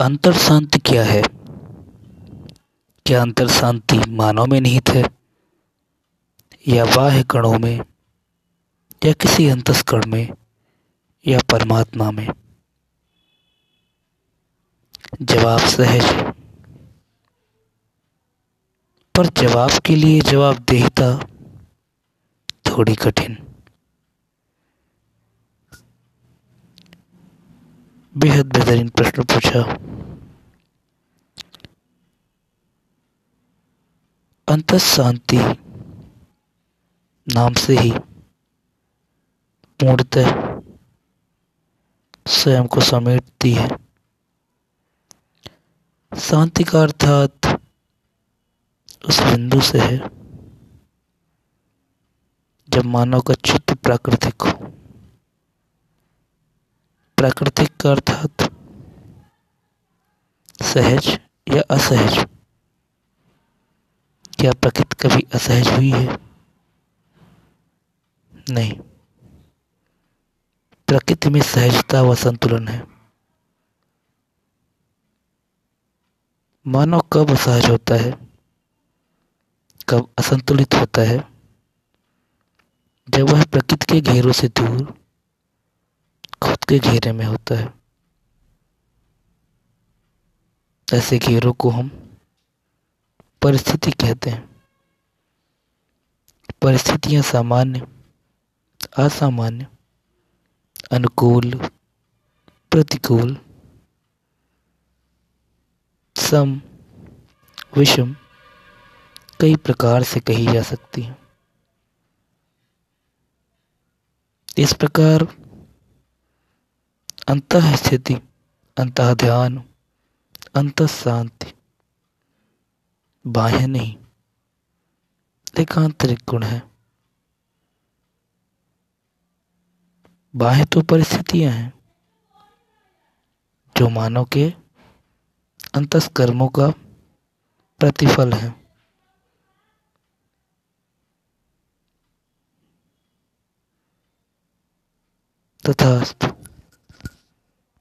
अंतर शांति क्या है? क्या अंतर शांति मानव में निहित है? या बाह्य कणों में? या किसी अंतस्कण में? या परमात्मा में? जवाब सहज पर जवाब के लिए जवाब जवाबदेहिता थोड़ी कठिन। बेहद बेहतरीन प्रश्न पूछा। अंत शांति नाम से ही पूर्णतः स्वयं को समेटती है। शांति का अर्थात उस बिंदु से है जब मानव का चित्त प्राकृतिक हो। प्राकृतिक अर्थात सहज या असहज? क्या प्रकृति कभी असहज हुई है? नहीं। प्रकृति में सहजता व संतुलन है। मानव कब असहज होता है? कब असंतुलित होता है? जब वह प्रकृति के घेरों से दूर के घेरे में होता है। ऐसे घेरों को हम परिस्थिति कहते हैं। परिस्थितियाँ सामान्य, असामान्य, अनुकूल, प्रतिकूल, सम, विषम, कई प्रकार से कही जा सकती है। इस प्रकार अंत स्थिति अंत ध्यान अंत शांति बाह्य नहीं एक आंतरिक गुण है। बाह्य तो परिस्थितियाँ हैं, जो मानव के अंतस कर्मों का प्रतिफल है। तथास्तु।